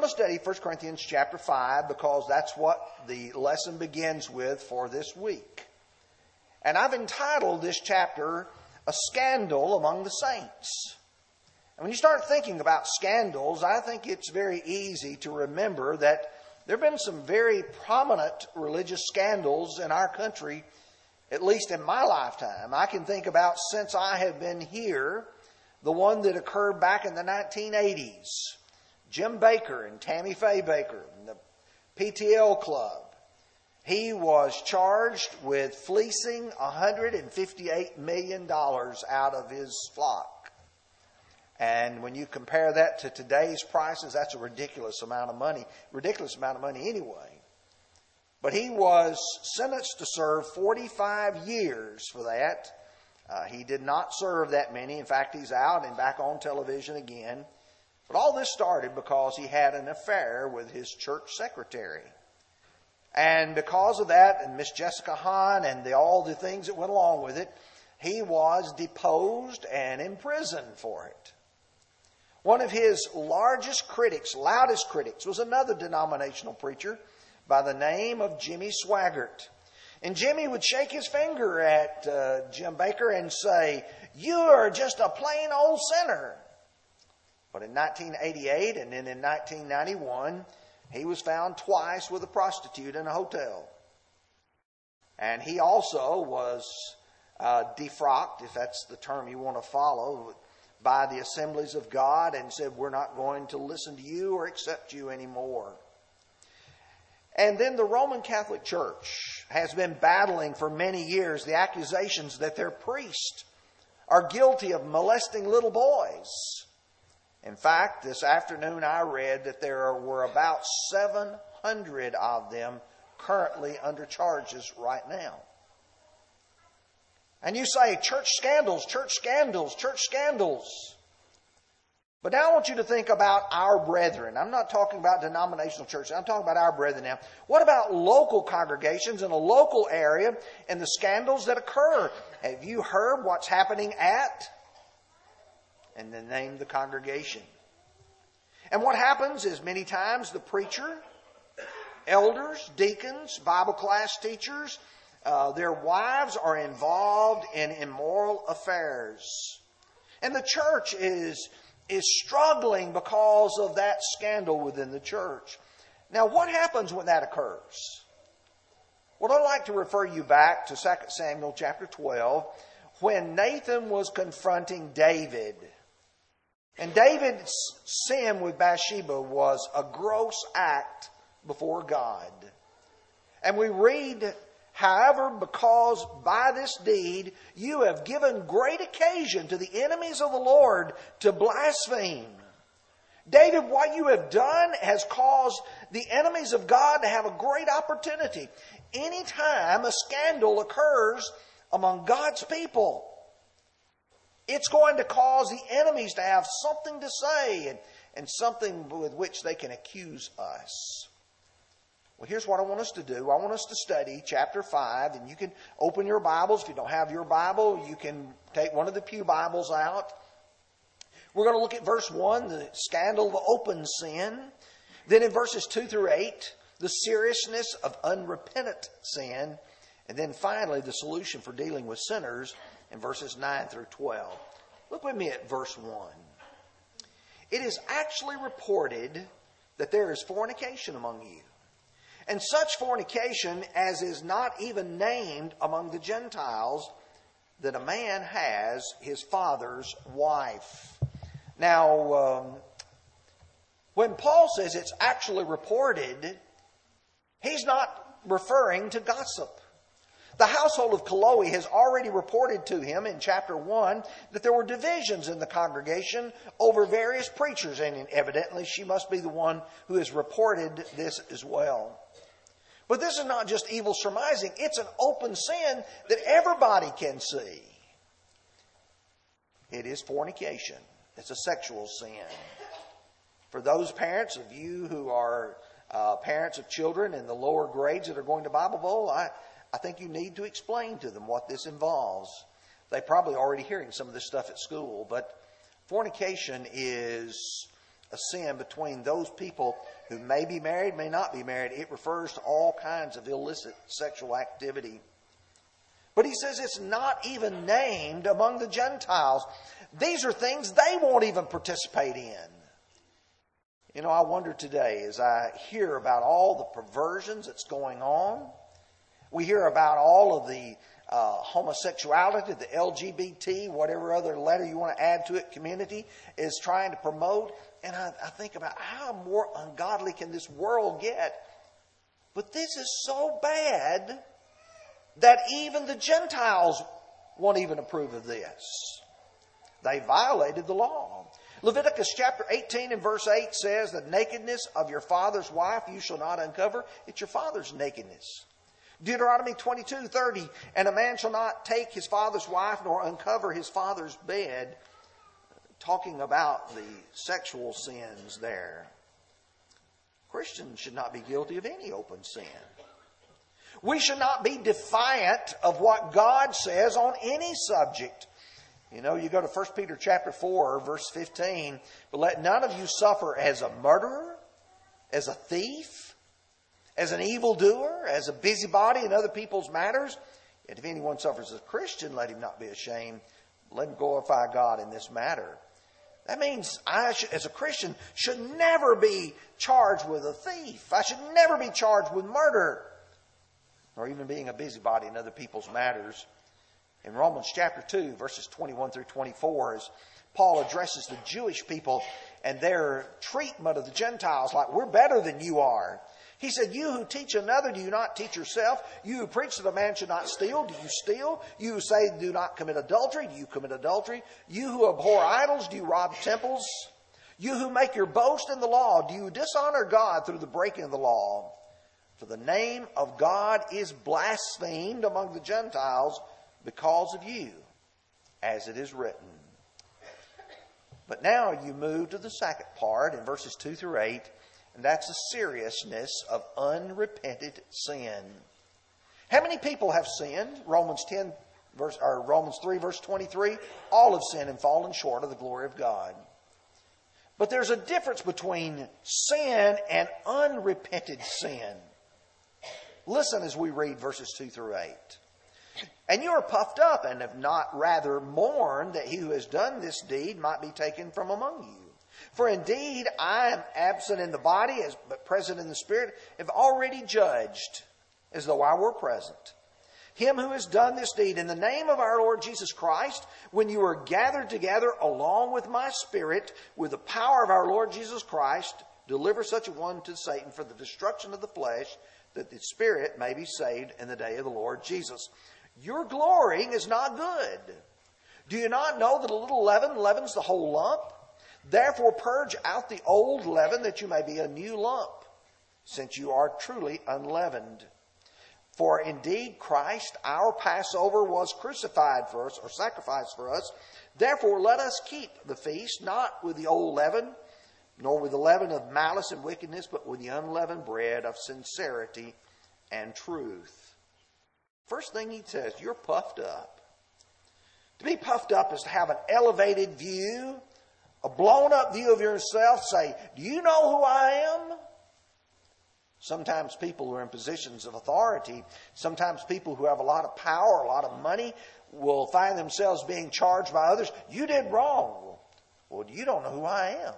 going to study 1 Corinthians chapter 5 because that's what the lesson begins with for this week. And I've entitled this chapter, A Scandal Among the Saints. And when you start thinking about scandals, I think it's very easy to remember that there have been some very prominent religious scandals in our country, at least in my lifetime. I can think about since I have been here, the one that occurred back in the 1980s. Jim Bakker and Tammy Faye Bakker, the PTL Club. He was charged with fleecing $158 million out of his flock. And when you compare that to today's prices, that's a ridiculous amount of money. Ridiculous amount of money anyway. But he was sentenced to serve 45 years for that. Uh, he did not serve that many. In fact, he's out and back on television again. But all this started because he had an affair with his church secretary. And because of that, and Miss Jessica Hahn and the, all the things that went along with it, he was deposed and imprisoned for it. One of his largest critics, loudest critics, was another denominational preacher by the name of Jimmy Swaggart. And Jimmy would shake his finger at uh, Jim Bakker and say, You are just a plain old sinner. But in 1988 and then in 1991, he was found twice with a prostitute in a hotel. And he also was uh, defrocked, if that's the term you want to follow, by the assemblies of God and said, We're not going to listen to you or accept you anymore. And then the Roman Catholic Church has been battling for many years the accusations that their priests are guilty of molesting little boys. In fact, this afternoon I read that there were about 700 of them currently under charges right now. And you say, church scandals, church scandals, church scandals. But now I want you to think about our brethren. I'm not talking about denominational churches. I'm talking about our brethren now. What about local congregations in a local area and the scandals that occur? Have you heard what's happening at? And then name the congregation. And what happens is many times the preacher, elders, deacons, Bible class teachers, uh, their wives are involved in immoral affairs. And the church is is struggling because of that scandal within the church. Now, what happens when that occurs? Well, I'd like to refer you back to 2 Samuel chapter 12 when Nathan was confronting David. And David's sin with Bathsheba was a gross act before God. And we read However, because by this deed you have given great occasion to the enemies of the Lord to blaspheme. David, what you have done has caused the enemies of God to have a great opportunity. Anytime a scandal occurs among God's people, it's going to cause the enemies to have something to say and, and something with which they can accuse us. Well, here's what I want us to do. I want us to study chapter 5, and you can open your Bibles. If you don't have your Bible, you can take one of the Pew Bibles out. We're going to look at verse 1, the scandal of open sin. Then in verses 2 through 8, the seriousness of unrepentant sin. And then finally, the solution for dealing with sinners in verses 9 through 12. Look with me at verse 1. It is actually reported that there is fornication among you and such fornication as is not even named among the Gentiles, that a man has his father's wife. Now, um, when Paul says it's actually reported, he's not referring to gossip. The household of Chloe has already reported to him in chapter 1 that there were divisions in the congregation over various preachers, and evidently she must be the one who has reported this as well. But this is not just evil surmising, it's an open sin that everybody can see. It is fornication, it's a sexual sin. For those parents of you who are uh, parents of children in the lower grades that are going to Bible Bowl, I, I think you need to explain to them what this involves. They probably already hearing some of this stuff at school, but fornication is a sin between those people who may be married, may not be married. It refers to all kinds of illicit sexual activity. But he says it's not even named among the Gentiles. These are things they won't even participate in. You know, I wonder today as I hear about all the perversions that's going on, we hear about all of the uh, homosexuality, the LGBT, whatever other letter you want to add to it, community is trying to promote. And I, I think about how more ungodly can this world get? But this is so bad that even the Gentiles won't even approve of this. They violated the law. Leviticus chapter 18 and verse 8 says, The nakedness of your father's wife you shall not uncover. It's your father's nakedness. Deuteronomy 22, 30, and a man shall not take his father's wife nor uncover his father's bed, talking about the sexual sins there. Christians should not be guilty of any open sin. We should not be defiant of what God says on any subject. You know, you go to 1 Peter chapter 4, verse 15, but let none of you suffer as a murderer, as a thief, as an evildoer, as a busybody in other people's matters. Yet if anyone suffers as a Christian, let him not be ashamed. Let him glorify God in this matter. That means I, should, as a Christian, should never be charged with a thief. I should never be charged with murder, or even being a busybody in other people's matters in Romans chapter 2, verses 21 through 24, as Paul addresses the Jewish people and their treatment of the Gentiles like we're better than you are. He said, You who teach another, do you not teach yourself? You who preach that a man should not steal, do you steal? You who say, Do not commit adultery, do you commit adultery? You who abhor idols, do you rob temples? You who make your boast in the law, do you dishonor God through the breaking of the law? For the name of God is blasphemed among the Gentiles because of you, as it is written. But now you move to the second part in verses 2 through 8, and that's the seriousness of unrepented sin. How many people have sinned? Romans 10 verse or Romans 3 verse 23, all have sinned and fallen short of the glory of God. But there's a difference between sin and unrepented sin. Listen as we read verses 2 through 8. And you are puffed up and have not rather mourned that he who has done this deed might be taken from among you. For indeed I am absent in the body, as, but present in the spirit, have already judged, as though I were present. Him who has done this deed in the name of our Lord Jesus Christ, when you are gathered together along with my spirit, with the power of our Lord Jesus Christ, deliver such a one to Satan for the destruction of the flesh, that the spirit may be saved in the day of the Lord Jesus. Your glorying is not good. Do you not know that a little leaven leavens the whole lump? Therefore, purge out the old leaven that you may be a new lump, since you are truly unleavened. For indeed, Christ, our Passover, was crucified for us, or sacrificed for us. Therefore, let us keep the feast, not with the old leaven, nor with the leaven of malice and wickedness, but with the unleavened bread of sincerity and truth. First thing he says, you're puffed up. To be puffed up is to have an elevated view, a blown up view of yourself. Say, Do you know who I am? Sometimes people who are in positions of authority, sometimes people who have a lot of power, a lot of money, will find themselves being charged by others. You did wrong. Well, you don't know who I am.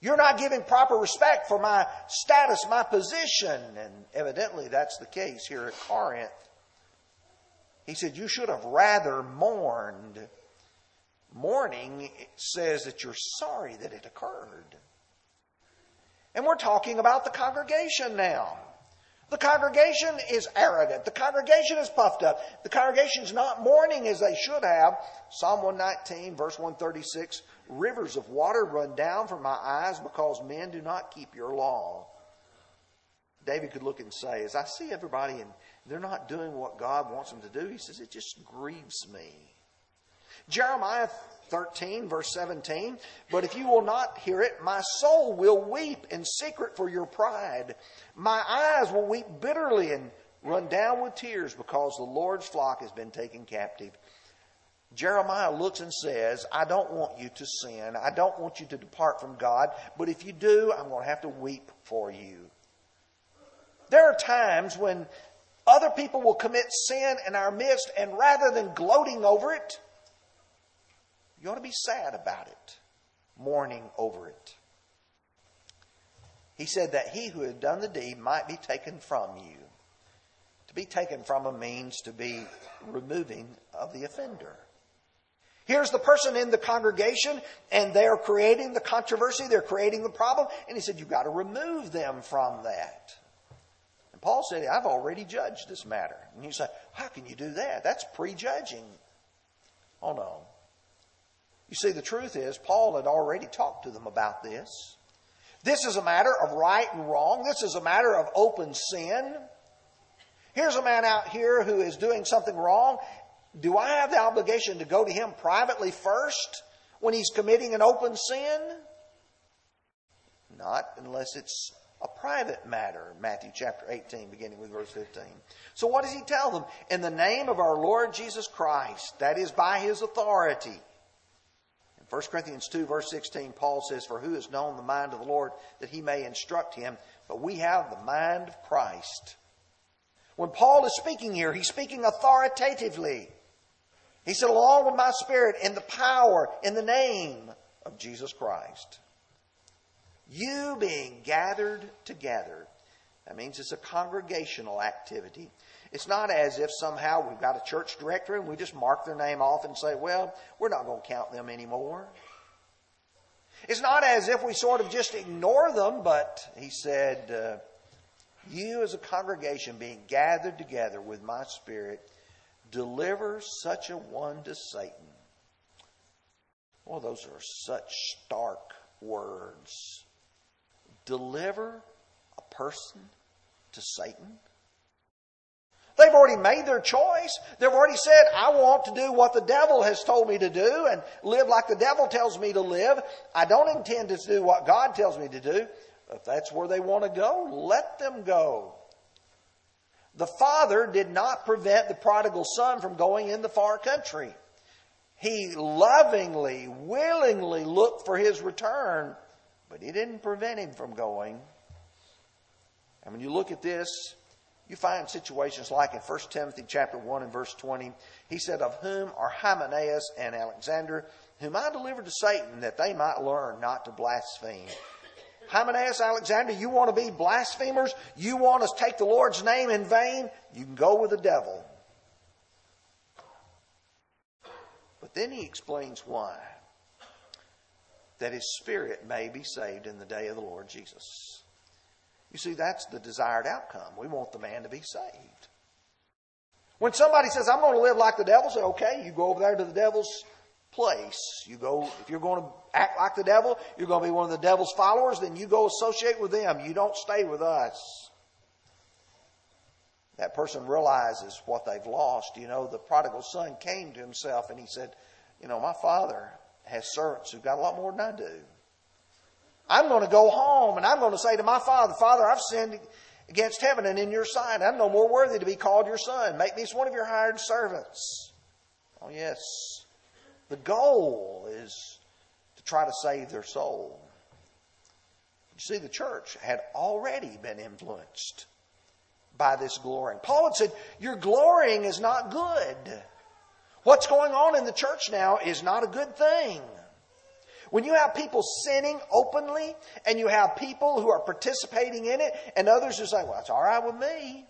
You're not giving proper respect for my status, my position. And evidently that's the case here at Corinth. He said, You should have rather mourned. Mourning says that you're sorry that it occurred. And we're talking about the congregation now. The congregation is arrogant. The congregation is puffed up. The congregation is not mourning as they should have. Psalm 119, verse 136 Rivers of water run down from my eyes because men do not keep your law. David could look and say, As I see everybody and they're not doing what God wants them to do, he says, It just grieves me. Jeremiah 13, verse 17. But if you will not hear it, my soul will weep in secret for your pride. My eyes will weep bitterly and run down with tears because the Lord's flock has been taken captive. Jeremiah looks and says, I don't want you to sin. I don't want you to depart from God. But if you do, I'm going to have to weep for you. There are times when other people will commit sin in our midst, and rather than gloating over it, you ought to be sad about it, mourning over it. He said that he who had done the deed might be taken from you. To be taken from him means to be removing of the offender. Here's the person in the congregation, and they're creating the controversy, they're creating the problem, and he said, You've got to remove them from that. And Paul said, I've already judged this matter. And you say, How can you do that? That's prejudging. Oh no. You see, the truth is, Paul had already talked to them about this. This is a matter of right and wrong. This is a matter of open sin. Here's a man out here who is doing something wrong, do I have the obligation to go to him privately first when he's committing an open sin? Not unless it's a private matter. Matthew chapter 18, beginning with verse 15. So what does he tell them? In the name of our Lord Jesus Christ, that is by his authority. In 1 Corinthians 2, verse 16, Paul says, For who has known the mind of the Lord that he may instruct him? But we have the mind of Christ. When Paul is speaking here, he's speaking authoritatively. He said, along with my spirit, in the power, in the name of Jesus Christ. You being gathered together. That means it's a congregational activity. It's not as if somehow we've got a church directory and we just mark their name off and say, well, we're not going to count them anymore. It's not as if we sort of just ignore them, but he said, uh, you as a congregation being gathered together with my spirit deliver such a one to Satan. Well, those are such stark words. Deliver a person to Satan? They've already made their choice. They've already said, I want to do what the devil has told me to do and live like the devil tells me to live. I don't intend to do what God tells me to do. If that's where they want to go, let them go. The father did not prevent the prodigal son from going in the far country. He lovingly, willingly looked for his return, but he didn't prevent him from going. And when you look at this, you find situations like in 1 Timothy chapter 1 and verse 20, he said, Of whom are Hymenaeus and Alexander, whom I delivered to Satan, that they might learn not to blaspheme. Hymenaeus, Alexander, you want to be blasphemers? You want to take the Lord's name in vain? You can go with the devil. But then he explains why. That his spirit may be saved in the day of the Lord Jesus. You see, that's the desired outcome. We want the man to be saved. When somebody says, I'm going to live like the devil, say, okay, you go over there to the devil's place. You go, if you're going to act like the devil, you're going to be one of the devil's followers, then you go associate with them. You don't stay with us. That person realizes what they've lost. You know, the prodigal son came to himself and he said, You know, my father has servants who've got a lot more than I do. I'm going to go home and I'm going to say to my father, Father, I've sinned against heaven and in your sight. I'm no more worthy to be called your son. Make me as one of your hired servants. Oh, yes. The goal is to try to save their soul. You see, the church had already been influenced by this glorying. Paul had said, Your glorying is not good. What's going on in the church now is not a good thing. When you have people sinning openly and you have people who are participating in it and others who say, Well, it's all right with me.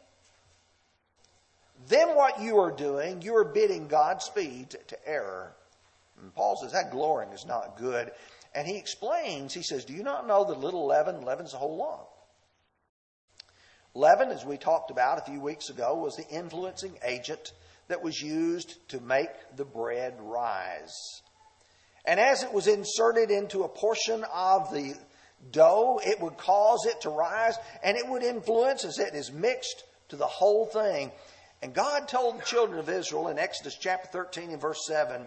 Then what you are doing, you are bidding Godspeed to error and Paul says that glorying is not good. And he explains, he says, Do you not know that little leaven leavens the whole lump? Leaven, as we talked about a few weeks ago, was the influencing agent that was used to make the bread rise. And as it was inserted into a portion of the dough, it would cause it to rise and it would influence as it is mixed to the whole thing. And God told the children of Israel in Exodus chapter 13 and verse 7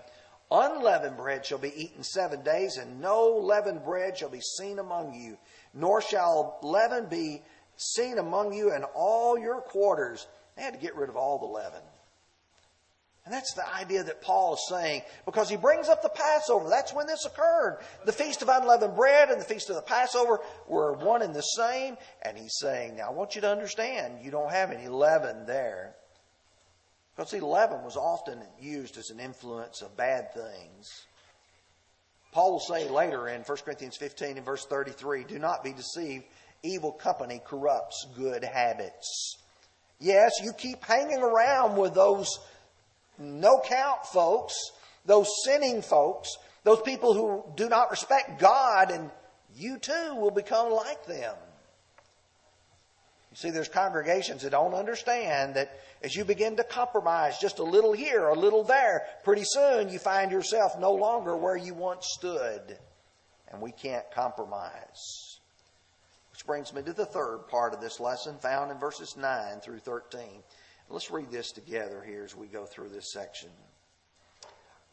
Unleavened bread shall be eaten seven days, and no leavened bread shall be seen among you, nor shall leaven be seen among you in all your quarters. They had to get rid of all the leaven. And that's the idea that Paul is saying because he brings up the Passover. That's when this occurred. The Feast of Unleavened Bread and the Feast of the Passover were one and the same. And he's saying, now I want you to understand, you don't have any leaven there. Because see, leaven was often used as an influence of bad things. Paul will say later in 1 Corinthians 15 and verse 33, do not be deceived. Evil company corrupts good habits. Yes, you keep hanging around with those no count folks, those sinning folks, those people who do not respect God, and you too will become like them. You see, there's congregations that don't understand that as you begin to compromise just a little here, a little there, pretty soon you find yourself no longer where you once stood. And we can't compromise. Which brings me to the third part of this lesson found in verses 9 through 13. Let's read this together here as we go through this section.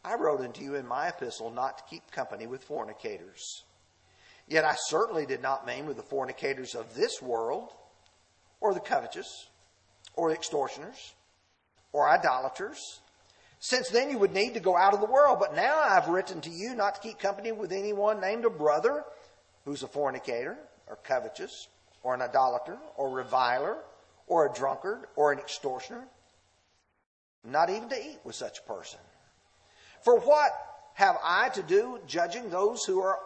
I wrote unto you in my epistle not to keep company with fornicators. Yet I certainly did not mean with the fornicators of this world, or the covetous, or the extortioners, or idolaters. Since then you would need to go out of the world. But now I've written to you not to keep company with anyone named a brother who's a fornicator, or covetous, or an idolater, or reviler or a drunkard or an extortioner, not even to eat with such a person. For what have I to do judging those who are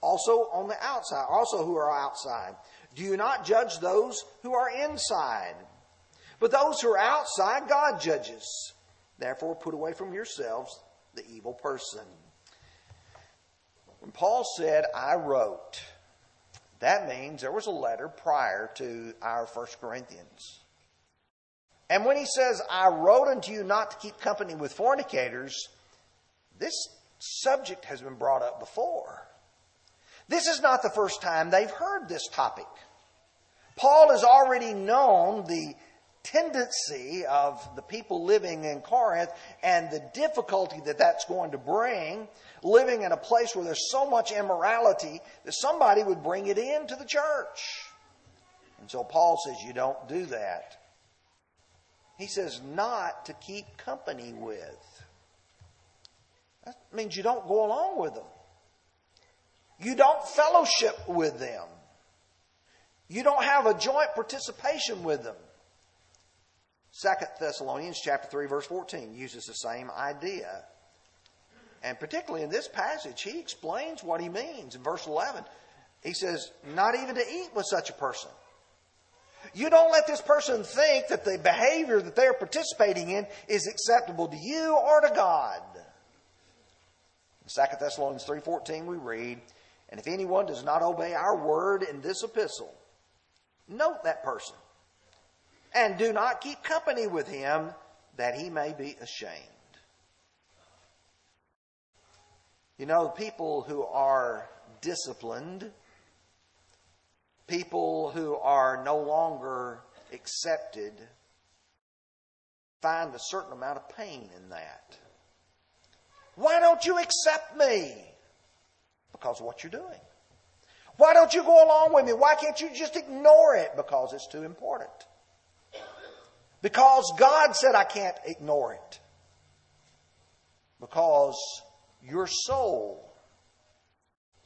also on the outside, also who are outside? Do you not judge those who are inside? But those who are outside, God judges. Therefore, put away from yourselves the evil person. When Paul said, I wrote, that means there was a letter prior to our First Corinthians. And when he says, I wrote unto you not to keep company with fornicators, this subject has been brought up before. This is not the first time they've heard this topic. Paul has already known the tendency of the people living in Corinth and the difficulty that that's going to bring living in a place where there's so much immorality that somebody would bring it into the church. And so Paul says, You don't do that. He says, Not to keep company with. That means you don't go along with them. You don't fellowship with them. You don't have a joint participation with them. Second Thessalonians chapter 3 verse 14 uses the same idea. And particularly in this passage, he explains what he means. In verse 11, he says, Not even to eat with such a person. You don't let this person think that the behavior that they're participating in is acceptable to you or to God. In 2 Thessalonians 3.14 we read, And if anyone does not obey our word in this epistle, note that person, and do not keep company with him, that he may be ashamed. You know, people who are disciplined, people who are no longer accepted, find a certain amount of pain in that. Why don't you accept me? Because of what you're doing. Why don't you go along with me? Why can't you just ignore it? Because it's too important. Because God said I can't ignore it. Because your soul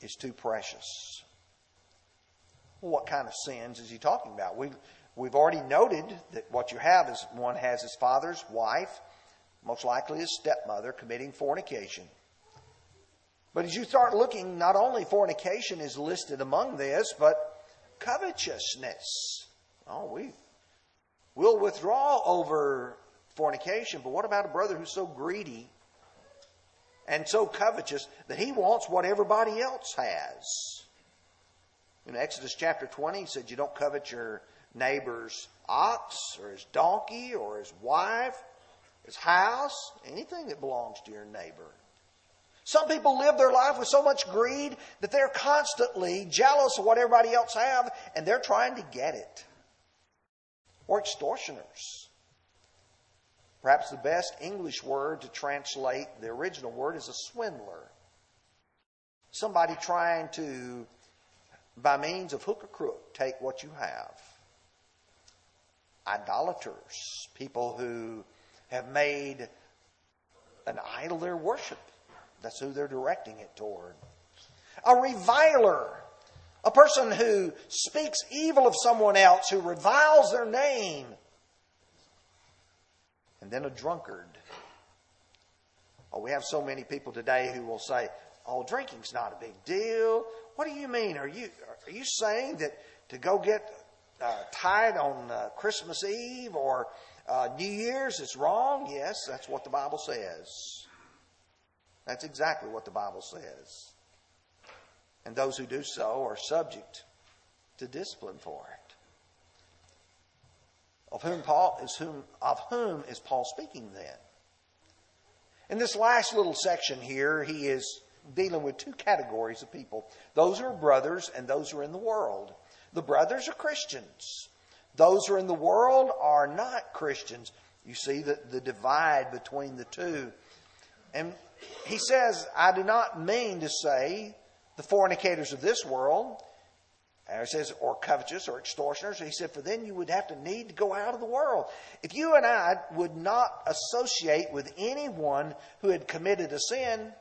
is too precious. What kind of sins is he talking about? We've, we've already noted that what you have is one has his father's wife, most likely his stepmother, committing fornication. But as you start looking, not only fornication is listed among this, but covetousness. Oh, we, we'll withdraw over fornication, but what about a brother who's so greedy and so covetous that he wants what everybody else has. In Exodus chapter 20, he said, You don't covet your neighbor's ox or his donkey or his wife, his house, anything that belongs to your neighbor. Some people live their life with so much greed that they're constantly jealous of what everybody else have and they're trying to get it. Or extortioners. Perhaps the best English word to translate the original word is a swindler. Somebody trying to, by means of hook or crook, take what you have. Idolaters, people who have made an idol they're worship. That's who they're directing it toward. A reviler, a person who speaks evil of someone else, who reviles their name. And then a drunkard. Oh, we have so many people today who will say, "Oh, drinking's not a big deal." What do you mean? Are you are you saying that to go get uh, tied on uh, Christmas Eve or uh, New Year's is wrong? Yes, that's what the Bible says. That's exactly what the Bible says. And those who do so are subject to discipline for it. Of whom Paul is whom of whom is Paul speaking then? In this last little section here, he is dealing with two categories of people those who are brothers and those who are in the world. The brothers are Christians. Those who are in the world are not Christians. You see the, the divide between the two. And he says, I do not mean to say the fornicators of this world, or it says, or covetous or extortioners. He said, for then you would have to need to go out of the world. If you and I would not associate with anyone who had committed a sin,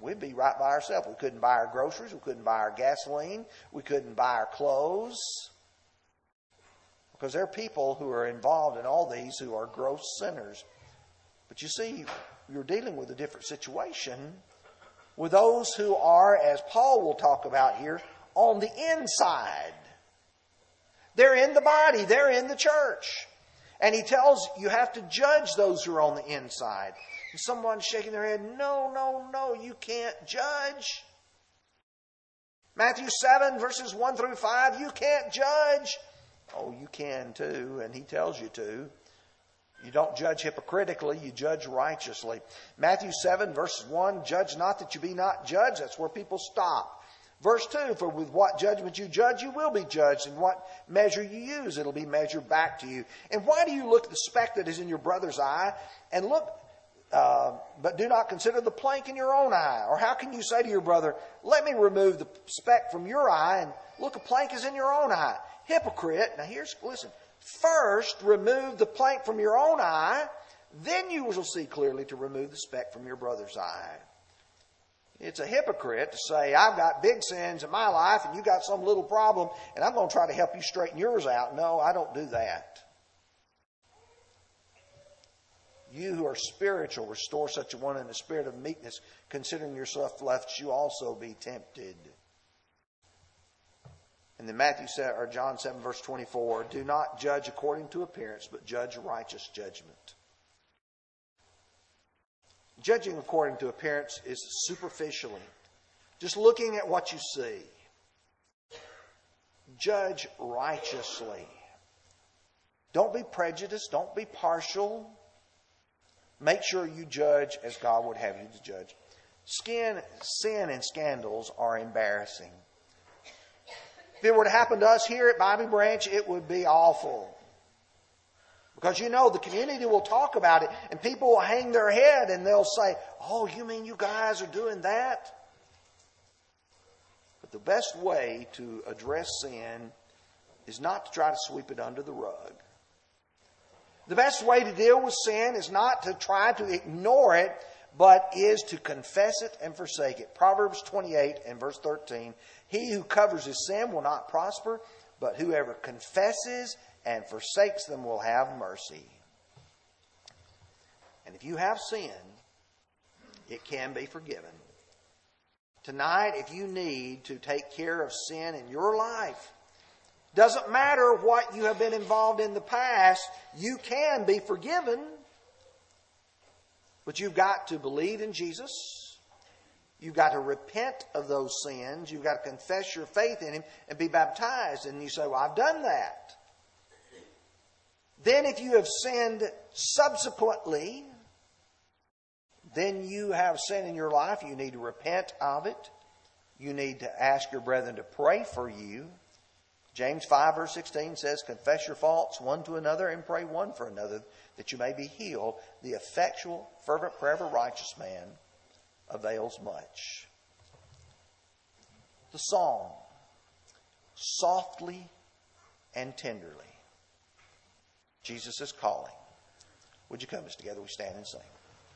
we'd be right by ourselves. We couldn't buy our groceries, we couldn't buy our gasoline, we couldn't buy our clothes. Because there are people who are involved in all these who are gross sinners. But you see, you're dealing with a different situation with those who are, as Paul will talk about here, on the inside. They're in the body, they're in the church. And he tells you have to judge those who are on the inside. And someone's shaking their head, no, no, no, you can't judge. Matthew 7, verses 1 through 5, you can't judge. Oh, you can too, and he tells you to. You don't judge hypocritically, you judge righteously. Matthew 7, verse 1, judge not that you be not judged. That's where people stop. Verse 2, for with what judgment you judge, you will be judged, and what measure you use, it'll be measured back to you. And why do you look at the speck that is in your brother's eye, and look, uh, but do not consider the plank in your own eye? Or how can you say to your brother, let me remove the speck from your eye, and look, a plank is in your own eye? Hypocrite. Now here's, listen, first remove the plank from your own eye, then you will see clearly to remove the speck from your brother's eye. It's a hypocrite to say, I've got big sins in my life and you got some little problem and I'm going to try to help you straighten yours out. No, I don't do that. You who are spiritual, restore such a one in a spirit of meekness, considering yourself lest you also be tempted. And then Matthew or John 7, verse 24, do not judge according to appearance, but judge righteous judgment. Judging according to appearance is superficially, just looking at what you see. Judge righteously. Don't be prejudiced. Don't be partial. Make sure you judge as God would have you to judge. Skin, sin and scandals are embarrassing. If it were to happen to us here at Bobby Branch, it would be awful. Because you know, the community will talk about it and people will hang their head and they'll say, Oh, you mean you guys are doing that? But the best way to address sin is not to try to sweep it under the rug. The best way to deal with sin is not to try to ignore it, but is to confess it and forsake it. Proverbs 28 and verse 13 He who covers his sin will not prosper, but whoever confesses and forsakes them will have mercy. And if you have sin, it can be forgiven. Tonight, if you need to take care of sin in your life, doesn't matter what you have been involved in the past, you can be forgiven. But you've got to believe in Jesus. You've got to repent of those sins. You've got to confess your faith in Him and be baptized. And you say, Well, I've done that. Then, if you have sinned subsequently, then you have sin in your life. You need to repent of it. You need to ask your brethren to pray for you. James 5, verse 16 says, Confess your faults one to another and pray one for another, that you may be healed. The effectual, fervent prayer of a righteous man avails much. The song, softly and tenderly. Jesus is calling. Would you come as together we stand and sing?